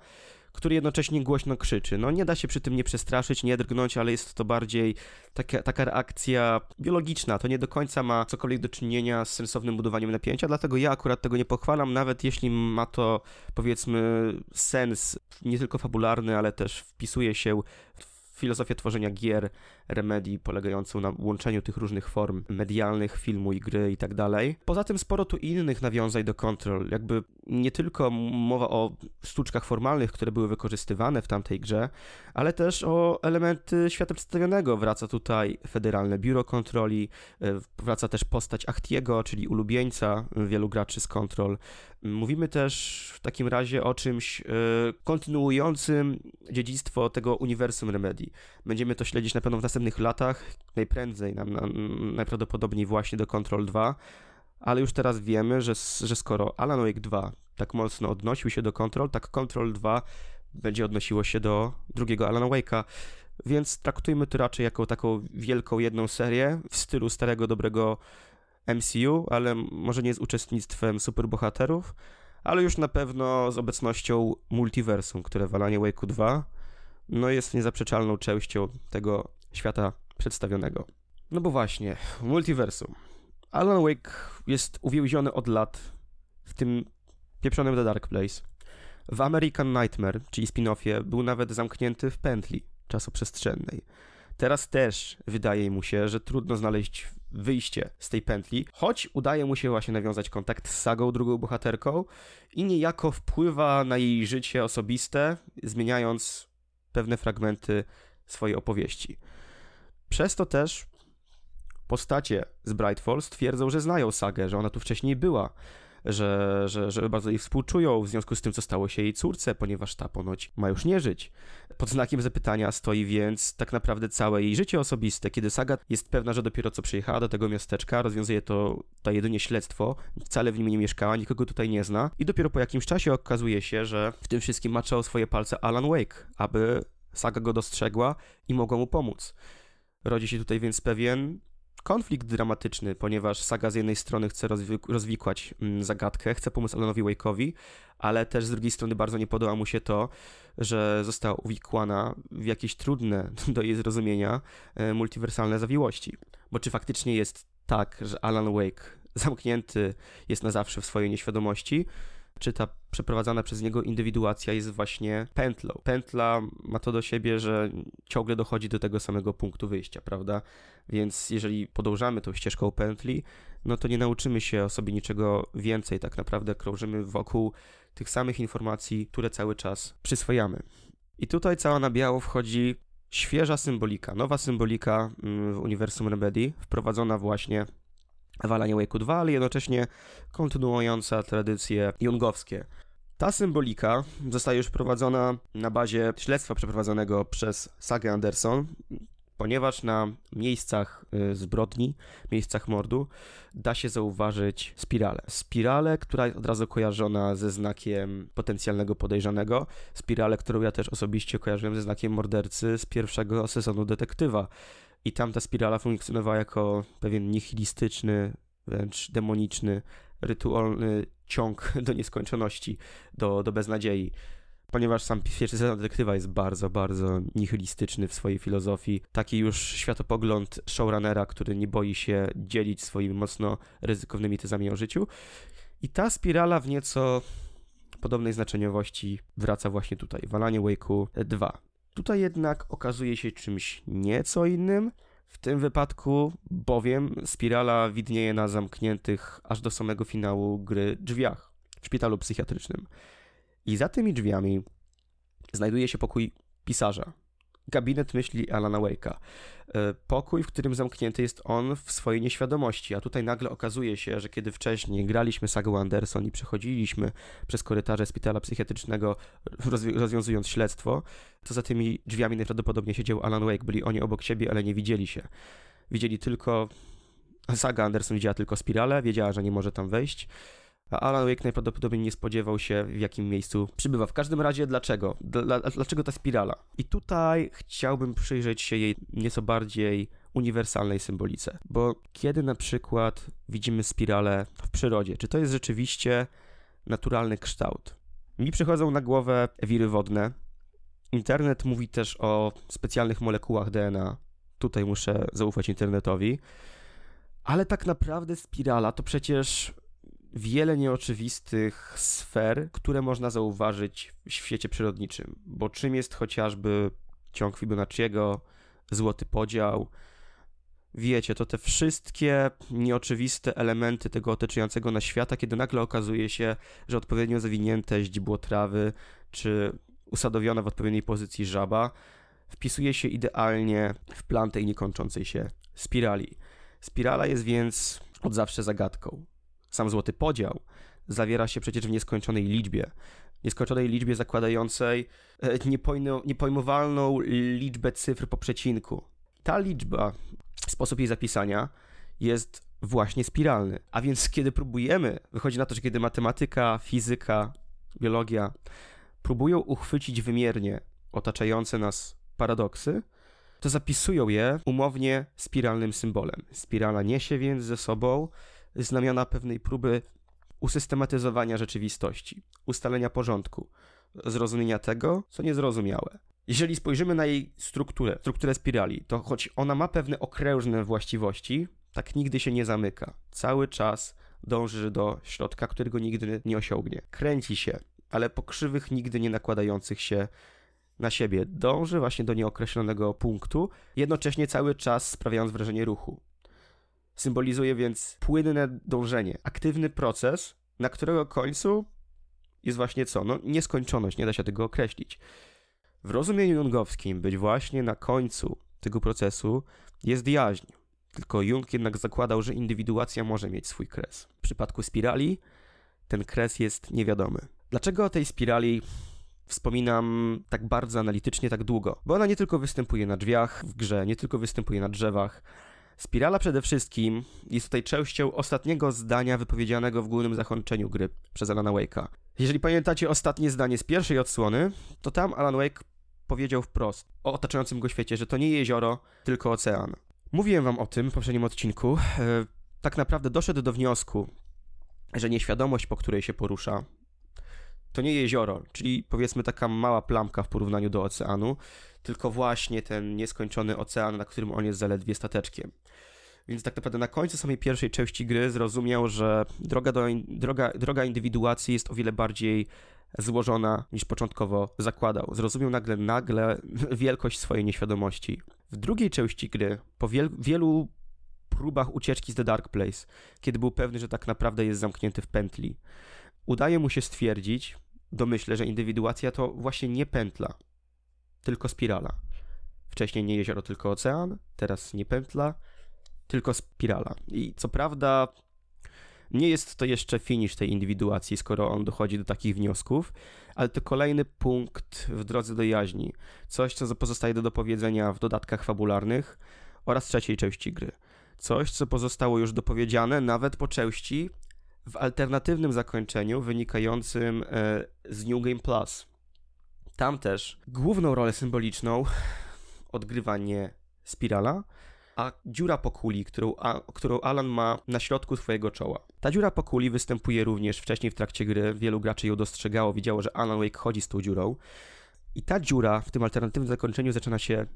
który jednocześnie głośno krzyczy. No nie da się przy tym nie przestraszyć, nie drgnąć, ale jest to bardziej taka, taka reakcja biologiczna. To nie do końca ma cokolwiek do czynienia z sensownym budowaniem napięcia, dlatego ja akurat tego nie pochwalam, nawet jeśli ma to powiedzmy sens nie tylko fabularny, ale też wpisuje się w filozofię tworzenia gier Remedy polegającą na łączeniu tych różnych form medialnych, filmu i gry i tak dalej. Poza tym sporo tu innych nawiązań do Control, jakby nie tylko mowa o sztuczkach formalnych, które były wykorzystywane w tamtej grze, ale też o elementy świata przedstawionego. Wraca tutaj Federalne Biuro Kontroli, e, wraca też postać Achtiego, czyli ulubieńca wielu graczy z Control. Mówimy też w takim razie o czymś e, kontynuującym dziedzictwo tego uniwersum Remedy. Będziemy to śledzić na pewno w następnych latach, najprędzej, nam, najprawdopodobniej właśnie do Control 2, ale już teraz wiemy, że, że skoro Alan Wake 2 tak mocno odnosił się do Control, tak Control 2 będzie odnosiło się do drugiego Alan Wake'a, więc traktujmy to raczej jako taką wielką jedną serię w stylu starego, dobrego MCU, ale może nie z uczestnictwem superbohaterów, ale już na pewno z obecnością multiversum, które w Alanie Wake'u 2 no jest niezaprzeczalną częścią tego świata przedstawionego. No bo właśnie, multiversum. Alan Wake jest uwięziony od lat w tym pieprzonym The Dark Place. W American Nightmare, czyli spin-offie, był nawet zamknięty w pętli czasoprzestrzennej. Teraz też wydaje mu się, że trudno znaleźć wyjście z tej pętli, choć udaje mu się właśnie nawiązać kontakt z Sagą, drugą bohaterką i niejako wpływa na jej życie osobiste, zmieniając pewne fragmenty swojej opowieści. Przez to też postacie z Bright Falls twierdzą, że znają sagę, że ona tu wcześniej była, że, że, że bardzo jej współczują w związku z tym, co stało się jej córce, ponieważ ta ponoć ma już nie żyć. Pod znakiem zapytania stoi więc tak naprawdę całe jej życie osobiste, kiedy Saga jest pewna, że dopiero co przyjechała do tego miasteczka, rozwiązuje to, to jedynie śledztwo, wcale w nim nie mieszkała, nikogo tutaj nie zna i dopiero po jakimś czasie okazuje się, że w tym wszystkim maczał swoje palce Alan Wake, aby Saga go dostrzegła i mogła mu pomóc. Rodzi się tutaj więc pewien konflikt dramatyczny, ponieważ Saga z jednej strony chce rozwikłać mm, zagadkę, chce pomóc Alanowi Wake'owi, ale też z drugiej strony bardzo nie podoba mu się to, że została uwikłana w jakieś trudne do jej zrozumienia e, multiwersalne zawiłości. Bo czy faktycznie jest tak, że Alan Wake zamknięty jest na zawsze w swojej nieświadomości, czy ta przeprowadzana przez niego indywiduacja jest właśnie pętlą. Pętla ma to do siebie, że ciągle dochodzi do tego samego punktu wyjścia, prawda? Więc jeżeli podążamy tą ścieżką pętli, no to nie nauczymy się o sobie niczego więcej. Tak naprawdę krążymy wokół tych samych informacji, które cały czas przyswajamy. I tutaj cała na biało wchodzi świeża symbolika, nowa symbolika mm, w uniwersum Remedy, wprowadzona właśnie w Alanie Wake'u 2, ale jednocześnie kontynuująca tradycje jungowskie. Ta symbolika zostaje już prowadzona na bazie śledztwa przeprowadzonego przez Sagę Anderson, ponieważ na miejscach y, zbrodni, miejscach mordu da się zauważyć spiralę. Spiralę, która jest od razu kojarzona ze znakiem potencjalnego podejrzanego. Spiralę, którą ja też osobiście kojarzyłem ze znakiem mordercy z pierwszego sezonu Detektywa. I tam ta spirala funkcjonowała jako pewien nihilistyczny, wręcz demoniczny, rytualny ciąg do nieskończoności, do, do beznadziei. Ponieważ sam pierwszy sezon detektywa jest bardzo, bardzo nihilistyczny w swojej filozofii. Taki już światopogląd showrunnera, który nie boi się dzielić swoimi mocno ryzykownymi tezami o życiu. I ta spirala w nieco podobnej znaczeniowości wraca właśnie tutaj, w Alanie Wake'u 2. Tutaj jednak okazuje się czymś nieco innym. W tym wypadku bowiem spirala widnieje na zamkniętych aż do samego finału gry drzwiach w szpitalu psychiatrycznym. I za tymi drzwiami znajduje się pokój pisarza, gabinet myśli Alana Wake'a. E, pokój, w którym zamknięty jest on w swojej nieświadomości, a tutaj nagle okazuje się, że kiedy wcześniej graliśmy sagę Anderson i przechodziliśmy przez korytarze szpitala psychiatrycznego, rozwiązując śledztwo, to za tymi drzwiami najprawdopodobniej siedział Alan Wake, byli oni obok siebie, ale nie widzieli się. widzieli tylko. Saga Anderson widziała tylko spiralę, wiedziała, że nie może tam wejść. A Alan Wake najprawdopodobniej nie spodziewał się, w jakim miejscu przybywa. W każdym razie, dlaczego? Dla, dlaczego ta spirala? I tutaj chciałbym przyjrzeć się jej nieco bardziej uniwersalnej symbolice. Bo kiedy na przykład widzimy spiralę w przyrodzie, czy to jest rzeczywiście naturalny kształt? Mi przychodzą na głowę wiry wodne. Internet mówi też o specjalnych molekułach DNA. Tutaj muszę zaufać internetowi. Ale tak naprawdę spirala to przecież wiele nieoczywistych sfer, które można zauważyć w świecie przyrodniczym. Bo czym jest chociażby ciąg Fibonacciego, złoty podział, wiecie, to te wszystkie nieoczywiste elementy tego otaczającego na świata, kiedy nagle okazuje się, że odpowiednio zawinięte źdźbło trawy, czy usadowiona w odpowiedniej pozycji żaba, wpisuje się idealnie w plan tej niekończącej się spirali. Spirala jest więc od zawsze zagadką. Sam złoty podział zawiera się przecież w nieskończonej liczbie. Nieskończonej liczbie zakładającej e, niepojmowalną liczbę cyfr po przecinku. Ta liczba sposób jej zapisania jest właśnie spiralny. A więc kiedy próbujemy, wychodzi na to, że kiedy matematyka, fizyka, biologia próbują uchwycić wymiernie otaczające nas paradoksy, to zapisują je umownie spiralnym symbolem. Spirala niesie więc ze sobą znamiona pewnej próby usystematyzowania rzeczywistości, ustalenia porządku, zrozumienia tego, co niezrozumiałe. Jeżeli spojrzymy na jej strukturę, strukturę spirali, to choć ona ma pewne okrężne właściwości, tak nigdy się nie zamyka. Cały czas dąży do środka, którego nigdy nie osiągnie. Kręci się, ale po krzywych nigdy nie nakładających się na siebie. Dąży właśnie do nieokreślonego punktu, jednocześnie cały czas sprawiając wrażenie ruchu. Symbolizuje więc płynne dążenie, aktywny proces, na którego końcu jest właśnie co? No nieskończoność, nie da się tego określić. W rozumieniu jungowskim być właśnie na końcu tego procesu jest jaźń. Tylko Jung jednak zakładał, że indywiduacja może mieć swój kres. W przypadku spirali ten kres jest niewiadomy. Dlaczego o tej spirali wspominam tak bardzo analitycznie, tak długo? Bo ona nie tylko występuje na drzwiach w grze, nie tylko występuje na drzewach. Spirala przede wszystkim jest tutaj częścią ostatniego zdania wypowiedzianego w głównym zakończeniu gry przez Alana Wake'a. Jeżeli pamiętacie ostatnie zdanie z pierwszej odsłony, to tam Alan Wake powiedział wprost o otaczającym go świecie, że to nie jezioro, tylko ocean. Mówiłem wam o tym w poprzednim odcinku. E, tak naprawdę doszedł do wniosku, że nieświadomość, po której się porusza, to nie jezioro, czyli powiedzmy taka mała plamka w porównaniu do oceanu, tylko właśnie ten nieskończony ocean, na którym on jest zaledwie stateczkiem. Więc tak naprawdę na końcu samej pierwszej części gry zrozumiał, że droga, do, droga, droga indywiduacji jest o wiele bardziej złożona niż początkowo zakładał. Zrozumiał nagle, nagle wielkość swojej nieświadomości. W drugiej części gry, po wiel wielu próbach ucieczki z The Dark Place, kiedy był pewny, że tak naprawdę jest zamknięty w pętli, udaje mu się stwierdzić, domyślę, że indywiduacja to właśnie nie pętla, tylko spirala. Wcześniej nie jezioro, tylko ocean, teraz nie pętla, tylko spirala. I co prawda nie jest to jeszcze finisz tej indywiduacji, skoro on dochodzi do takich wniosków, ale to kolejny punkt w drodze do jaźni. Coś, co pozostaje do dopowiedzenia w dodatkach fabularnych oraz trzeciej części gry. Coś, co pozostało już dopowiedziane nawet po części w alternatywnym zakończeniu wynikającym e, z New Game Plus. Tam też główną rolę symboliczną odgrywa nie Spirala, a dziura po kuli, którą, a, którą Alan ma na środku swojego czoła. Ta dziura po kuli występuje również wcześniej w trakcie gry, wielu graczy ją dostrzegało, widziało, że Alan Wake chodzi z tą dziurą. I ta dziura w tym alternatywnym zakończeniu zaczyna się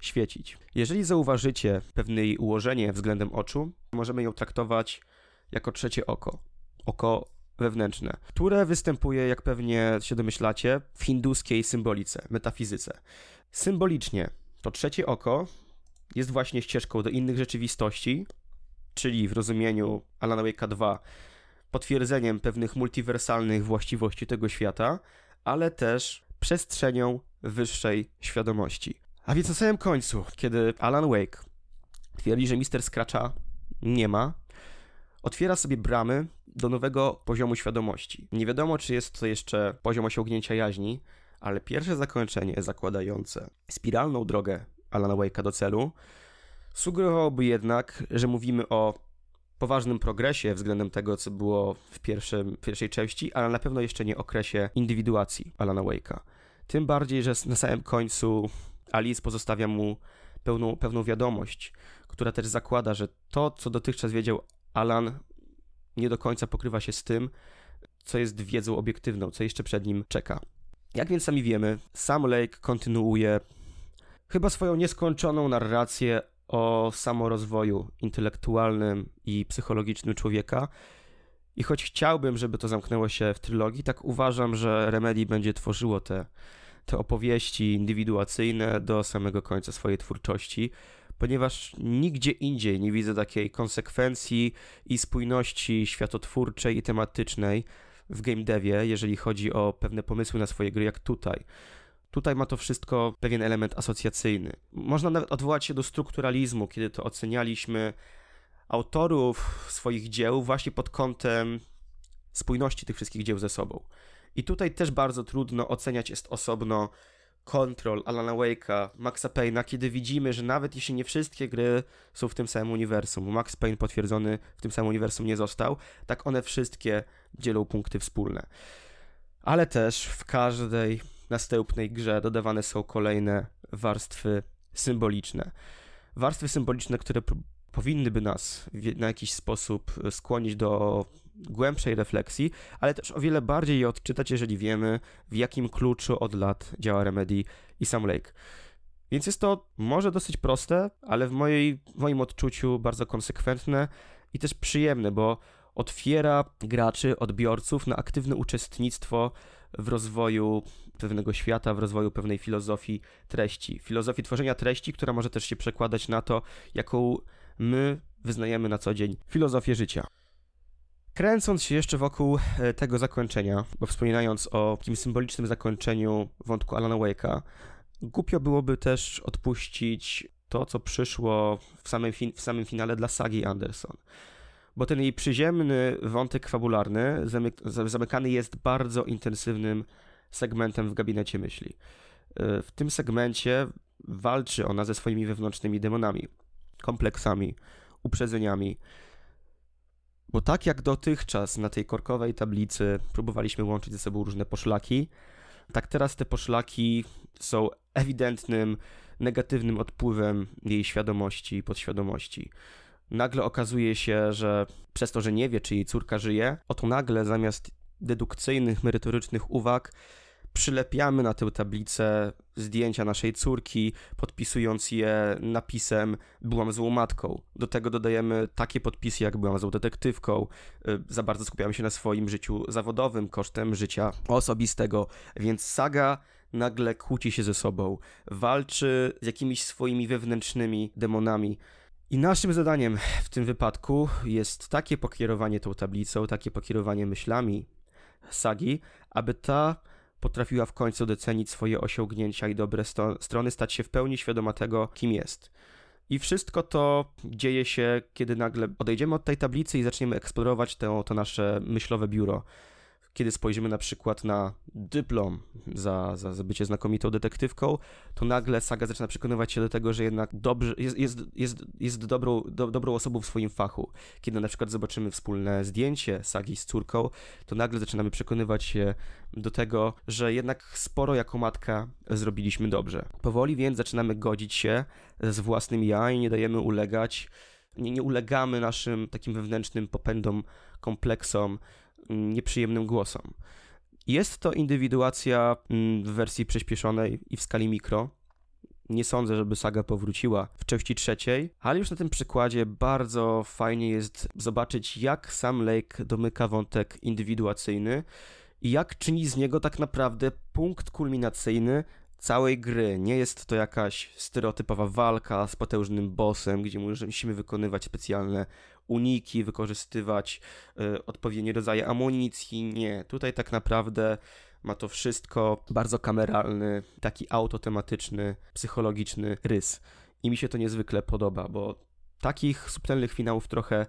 świecić. Jeżeli zauważycie pewne jej ułożenie względem oczu, możemy ją traktować jako trzecie oko. Oko wewnętrzne, które występuje, jak pewnie się domyślacie, w hinduskiej symbolice, metafizyce. Symbolicznie to trzecie oko jest właśnie ścieżką do innych rzeczywistości, czyli w rozumieniu Alana Wake'a 2 potwierdzeniem pewnych multiwersalnych właściwości tego świata, ale też przestrzenią wyższej świadomości. A więc na samym końcu, kiedy Alan Wake twierdzi, że Mister Scratcha nie ma, otwiera sobie bramy do nowego poziomu świadomości. Nie wiadomo, czy jest to jeszcze poziom osiągnięcia jaźni, ale pierwsze zakończenie zakładające spiralną drogę Alana Wake'a do celu Sugerowałoby jednak, że mówimy o poważnym progresie względem tego, co było w pierwszym, pierwszej części, ale na pewno jeszcze nie okresie indywiduacji Alana Wake'a. Tym bardziej, że na samym końcu Alice pozostawia mu pełną, pewną wiadomość, która też zakłada, że to, co dotychczas wiedział Alan, nie do końca pokrywa się z tym, co jest wiedzą obiektywną, co jeszcze przed nim czeka. Jak więc sami wiemy, Sam Lake kontynuuje chyba swoją nieskończoną narrację o samorozwoju intelektualnym i psychologicznym człowieka. I choć chciałbym, żeby to zamknęło się w trylogii, tak uważam, że Remedy będzie tworzyło te, te opowieści indywiduacyjne do samego końca swojej twórczości, ponieważ nigdzie indziej nie widzę takiej konsekwencji i spójności światotwórczej i tematycznej w game devie, jeżeli chodzi o pewne pomysły na swoje gry, jak tutaj. Tutaj ma to wszystko pewien element asocjacyjny. Można nawet odwołać się do strukturalizmu, kiedy to ocenialiśmy autorów swoich dzieł właśnie pod kątem spójności tych wszystkich dzieł ze sobą. I tutaj też bardzo trudno oceniać jest osobno Control, Alana Wake'a, Maxa Payne'a, kiedy widzimy, że nawet jeśli nie wszystkie gry są w tym samym uniwersum, Max Payne potwierdzony w tym samym uniwersum nie został, tak one wszystkie dzielą punkty wspólne. Ale też w każdej następnej grze dodawane są kolejne warstwy symboliczne. Warstwy symboliczne, które powinny by nas na jakiś sposób skłonić do głębszej refleksji, ale też o wiele bardziej je odczytać, jeżeli wiemy, w jakim kluczu od lat działa Remedy i Sam Lake. Więc jest to może dosyć proste, ale w, mojej, w moim odczuciu bardzo konsekwentne i też przyjemne, bo otwiera graczy, odbiorców na aktywne uczestnictwo w rozwoju pewnego świata, w rozwoju pewnej filozofii treści. Filozofii tworzenia treści, która może też się przekładać na to, jaką my wyznajemy na co dzień filozofię życia. Kręcąc się jeszcze wokół e, tego zakończenia, bo wspominając o takim symbolicznym zakończeniu wątku Alana Wake'a, głupio byłoby też odpuścić to, co przyszło w samym, fin- w samym finale dla sagi Anderson. Bo ten jej przyziemny wątek fabularny zamyk- zamykany jest bardzo intensywnym segmentem w gabinecie myśli. E, w tym segmencie walczy ona ze swoimi wewnętrznymi demonami, kompleksami, uprzedzeniami, bo tak jak dotychczas na tej korkowej tablicy próbowaliśmy łączyć ze sobą różne poszlaki, tak teraz te poszlaki są ewidentnym, negatywnym odpływem jej świadomości i podświadomości. Nagle okazuje się, że przez to, że nie wie, czy jej córka żyje, oto nagle zamiast dedukcyjnych, merytorycznych uwag przylepiamy na tę tablicę zdjęcia naszej córki, podpisując je napisem byłam złą matką. Do tego dodajemy takie podpisy jak byłam złą detektywką. Y, za bardzo skupiamy się na swoim życiu zawodowym kosztem życia osobistego, więc saga nagle kłóci się ze sobą, walczy z jakimiś swoimi wewnętrznymi demonami. I naszym zadaniem w tym wypadku jest takie pokierowanie tą tablicą, takie pokierowanie myślami sagi, aby ta potrafiła w końcu docenić swoje osiągnięcia i dobre sto- strony, stać się w pełni świadoma tego, kim jest. I wszystko to dzieje się, kiedy nagle odejdziemy od tej tablicy i zaczniemy eksplorować to, to nasze myślowe biuro kiedy spojrzymy na przykład na dyplom za, za, za bycie znakomitą detektywką, to nagle Saga zaczyna przekonywać się do tego, że jednak dobrze, jest, jest, jest, jest dobrą, do, dobrą osobą w swoim fachu. Kiedy na przykład zobaczymy wspólne zdjęcie Sagi z córką, to nagle zaczynamy przekonywać się do tego, że jednak sporo jako matka zrobiliśmy dobrze. Powoli więc zaczynamy godzić się z własnym ja i nie dajemy ulegać, nie, nie ulegamy naszym takim wewnętrznym popędom, kompleksom, nieprzyjemnym głosom. Jest to indywiduacja mm, w wersji przyspieszonej i w skali mikro. Nie sądzę, żeby saga powróciła w części trzeciej, ale już na tym przykładzie bardzo fajnie jest zobaczyć, jak sam Lake domyka wątek indywiduacyjny i jak czyni z niego tak naprawdę punkt kulminacyjny całej gry. Nie jest to jakaś stereotypowa walka z potężnym bossem, gdzie musimy wykonywać specjalne uniki, wykorzystywać y, odpowiednie rodzaje amunicji. Nie, tutaj tak naprawdę ma to wszystko bardzo kameralny, taki autotematyczny, psychologiczny rys. I mi się to niezwykle podoba, bo takich subtelnych finałów trochę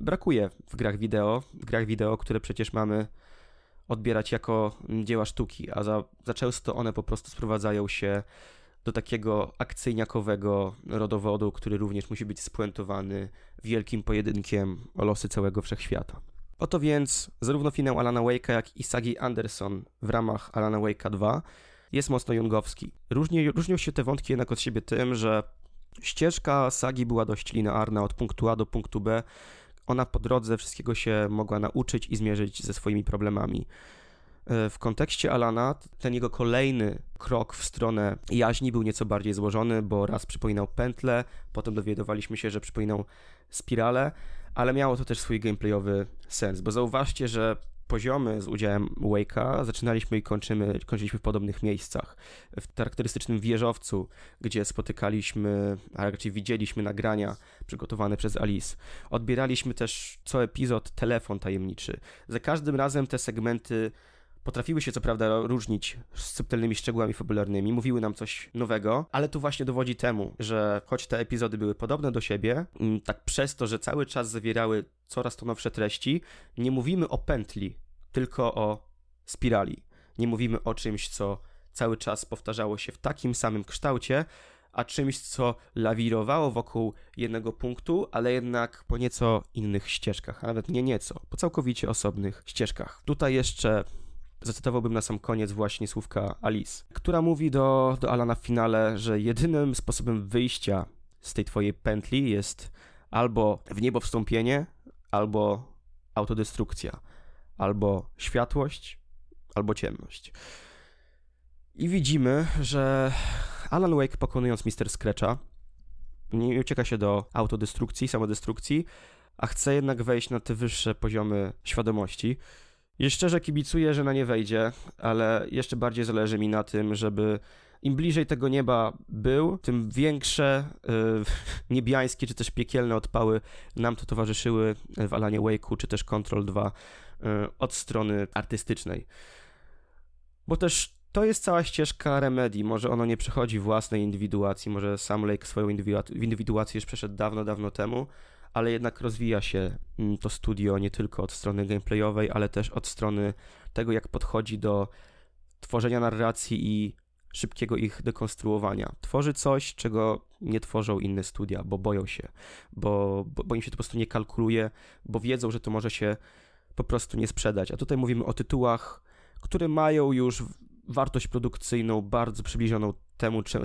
brakuje w grach wideo. W grach wideo, które przecież mamy odbierać jako dzieła sztuki, a za, za często one po prostu sprowadzają się do takiego akcyjniakowego rodowodu, który również musi być spuentowany wielkim pojedynkiem o losy całego wszechświata. Oto więc zarówno finał Alana Wake'a, jak i sagi Anderson w ramach Alana Wake'a 2 jest mocno jungowski. Różni, różnią się te wątki jednak od siebie tym, że ścieżka sagi była dość linearna od punktu A do punktu B. Ona po drodze wszystkiego się mogła nauczyć i zmierzyć ze swoimi problemami. E, w kontekście Alana ten jego kolejny krok w stronę jaźni był nieco bardziej złożony, bo raz przypominał pętlę, potem dowiadywaliśmy się, że przypominał spirale, ale miało to też swój gameplayowy sens, bo zauważcie, że poziomy z udziałem Wake'a zaczynaliśmy i kończymy, kończyliśmy w podobnych miejscach. W charakterystycznym wieżowcu, gdzie spotykaliśmy, a raczej widzieliśmy nagrania przygotowane przez Alice. Odbieraliśmy też co epizod telefon tajemniczy. Za każdym razem te segmenty Potrafiły się co prawda różnić z subtelnymi szczegółami fabularnymi, mówiły nam coś nowego, ale tu właśnie dowodzi temu, że choć te epizody były podobne do siebie, mm, tak przez to, że cały czas zawierały coraz to nowsze treści, nie mówimy o pętli, tylko o spirali. Nie mówimy o czymś, co cały czas powtarzało się w takim samym kształcie, a czymś, co lawirowało wokół jednego punktu, ale jednak po nieco innych ścieżkach, a nawet nie nieco, po całkowicie osobnych ścieżkach. Tutaj jeszcze zacytowałbym na sam koniec właśnie słówka Alice, która mówi do, do Alana w finale, że jedynym sposobem wyjścia z tej twojej pętli jest albo w niebo wstąpienie, albo autodestrukcja, albo światłość, albo ciemność. I widzimy, że Alan Wake pokonując Mr. Scratcha nie ucieka się do autodestrukcji, samodestrukcji, a chce jednak wejść na te wyższe poziomy świadomości. I szczerze kibicuję, że na nie wejdzie, ale jeszcze bardziej zależy mi na tym, żeby im bliżej tego nieba był, tym większe yy, niebiańskie czy też piekielne odpały nam to towarzyszyły w Alanie Wake'u czy też Control 2 yy, od strony artystycznej. Bo też to jest cała ścieżka Remedy. Może ono nie przechodzi własnej indywiduacji, może sam Lake swoją indywiduację już przeszedł dawno, dawno temu, ale jednak rozwija się mm, to studio nie tylko od strony gameplayowej, ale też od strony tego, jak podchodzi do tworzenia narracji i szybkiego ich dekonstruowania. Tworzy coś, czego nie tworzą inne studia, bo boją się, bo, bo, bo im się to po prostu nie kalkuluje, bo wiedzą, że to może się po prostu nie sprzedać. A tutaj mówimy o tytułach, które mają już wartość produkcyjną bardzo przybliżoną temu, czym,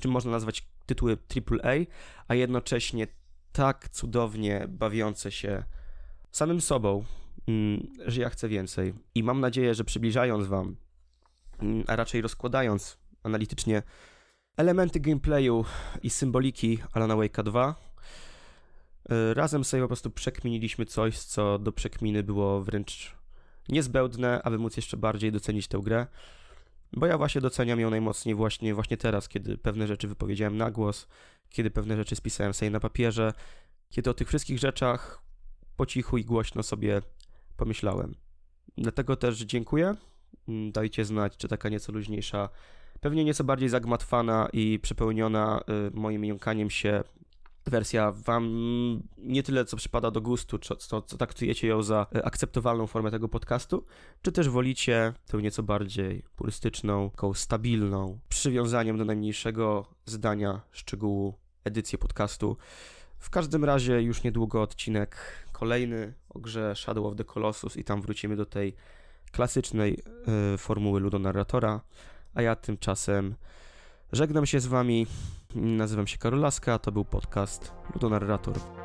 czym można nazwać tytuły AAA, a jednocześnie tak cudownie bawiące się samym sobą, mm, że ja chcę więcej. I mam nadzieję, że przybliżając Wam, mm, a raczej rozkładając analitycznie elementy gameplayu i symboliki Alana Wake'a 2, y, razem sobie po prostu przekminiliśmy coś, co do przekminy było wręcz niezbędne, aby móc jeszcze bardziej docenić tę grę. Bo ja właśnie doceniam ją najmocniej właśnie, właśnie teraz, kiedy pewne rzeczy wypowiedziałem na głos, kiedy pewne rzeczy spisałem sobie na papierze, kiedy o tych wszystkich rzeczach po cichu i głośno sobie pomyślałem. Dlatego też dziękuję. Mm, dajcie znać, czy taka nieco luźniejsza, pewnie nieco bardziej zagmatwana i przepełniona y, moim jąkaniem się wersja wam nie tyle co przypada do gustu, co, co, co traktujecie ją za y, akceptowalną formę tego podcastu, czy też wolicie tę nieco bardziej purystyczną, taką stabilną, przywiązaniem do najmniejszego zdania, szczegółu edycję podcastu. W każdym razie już niedługo odcinek kolejny o grze Shadow of the Colossus i tam wrócimy do tej klasycznej y, formuły ludonarratora, a ja tymczasem żegnam się z wami. Nazywam się Karolaska, to był podcast Ludonarrator.